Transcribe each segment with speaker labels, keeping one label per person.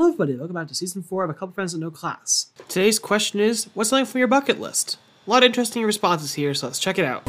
Speaker 1: Hello, everybody. Welcome back to season four of A Couple Friends with No Class. Today's question is What's something from your bucket list? A lot of interesting responses here, so let's check it out.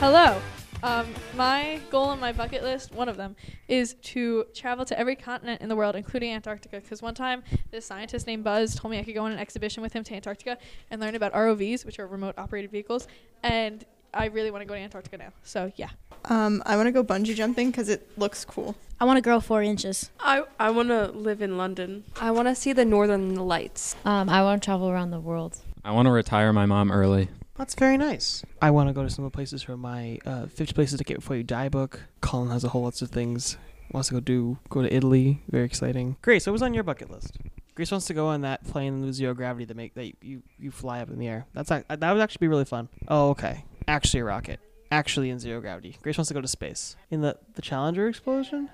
Speaker 2: Hello. Um, my goal on my bucket list, one of them, is to travel to every continent in the world, including Antarctica. Because one time, this scientist named Buzz told me I could go on an exhibition with him to Antarctica and learn about ROVs, which are remote operated vehicles. And I really want to go to Antarctica now. So, yeah.
Speaker 3: Um, I want to go bungee jumping because it looks cool.
Speaker 4: I want to grow four inches.
Speaker 5: I, I want to live in London.
Speaker 6: I want to see the northern lights.
Speaker 7: Um, I want to travel around the world.
Speaker 8: I want to retire my mom early.
Speaker 1: That's very nice. I want to go to some of the places from my uh, 50 Places to Get Before You Die book. Colin has a whole lots of things. Wants to go do go to Italy. Very exciting. Grace, what was on your bucket list? Grace wants to go on that plane with zero gravity that make that you you fly up in the air. That's ac- that would actually be really fun. Oh, okay. Actually, a rocket. Actually, in zero gravity. Grace wants to go to space. In the the Challenger explosion,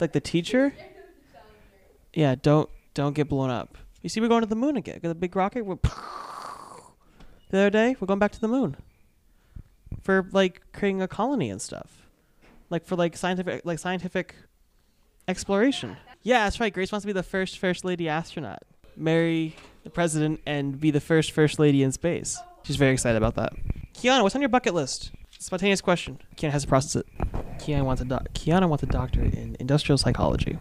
Speaker 1: like the teacher. Yeah, don't don't get blown up. You see, we're going to the moon again. The big rocket. We're the other day we're going back to the moon for like creating a colony and stuff. Like for like scientific like scientific exploration. Yeah that's right. Grace wants to be the first first lady astronaut. Marry the president and be the first first lady in space. She's very excited about that. Kiana what's on your bucket list? Spontaneous question. Kiana has to process it. Kiana wants a doc- kiana wants a doctorate in industrial psychology.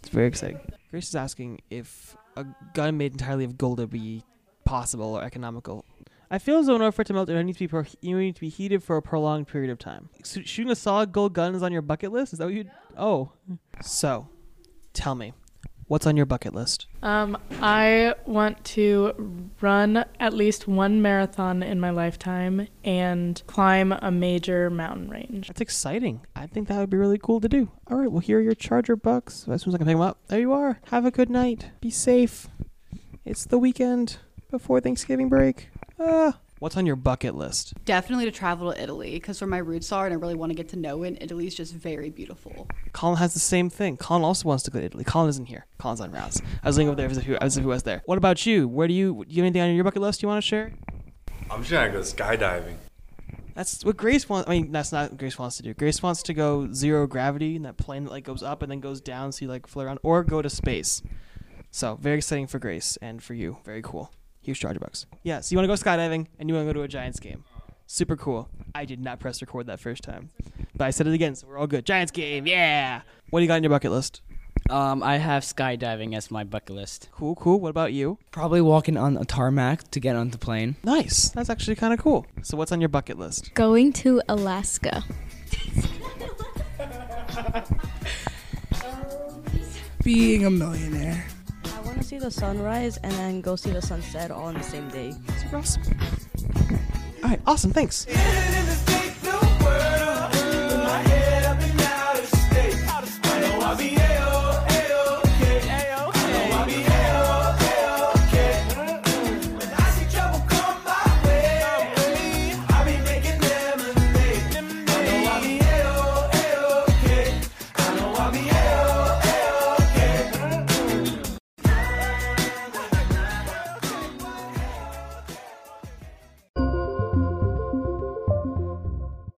Speaker 1: It's very exciting. Grace is asking if a gun made entirely of gold would be possible or economical. I feel as though in order for it to melt, it needs to be pro- you need to be heated for a prolonged period of time. So shooting a solid gold gun is on your bucket list. Is that what you? Oh, so tell me, what's on your bucket list?
Speaker 9: Um, I want to run at least one marathon in my lifetime and climb a major mountain range.
Speaker 1: That's exciting. I think that would be really cool to do. All right, well here are your charger bucks. As soon as I can pick them up, there you are. Have a good night. Be safe. It's the weekend before Thanksgiving break. Uh, what's on your bucket list?
Speaker 10: Definitely to travel to Italy because where my roots are and I really want to get to know it. Italy's just very beautiful.
Speaker 1: Colin has the same thing. Colin also wants to go to Italy. Colin isn't here. Colin's on rounds. I was looking over there as if, he, as if he was there. What about you? Where do you, do you have anything on your bucket list you want to share?
Speaker 11: I'm just gonna go skydiving.
Speaker 1: That's what Grace wants. I mean, that's not what Grace wants to do. Grace wants to go zero gravity in that plane that like goes up and then goes down, so you like float around, or go to space. So very exciting for Grace and for you. Very cool. Huge charger bucks. Yeah, so you want to go skydiving and you want to go to a Giants game. Super cool. I did not press record that first time, but I said it again, so we're all good. Giants game, yeah. What do you got on your bucket list?
Speaker 12: Um, I have skydiving as my bucket list.
Speaker 1: Cool, cool. What about you?
Speaker 13: Probably walking on a tarmac to get on the plane.
Speaker 1: Nice. That's actually kind of cool. So what's on your bucket list?
Speaker 4: Going to Alaska.
Speaker 14: Being a millionaire.
Speaker 15: To see the sunrise and then go see the sunset all on the same day.
Speaker 1: Super awesome. All right, awesome. Thanks.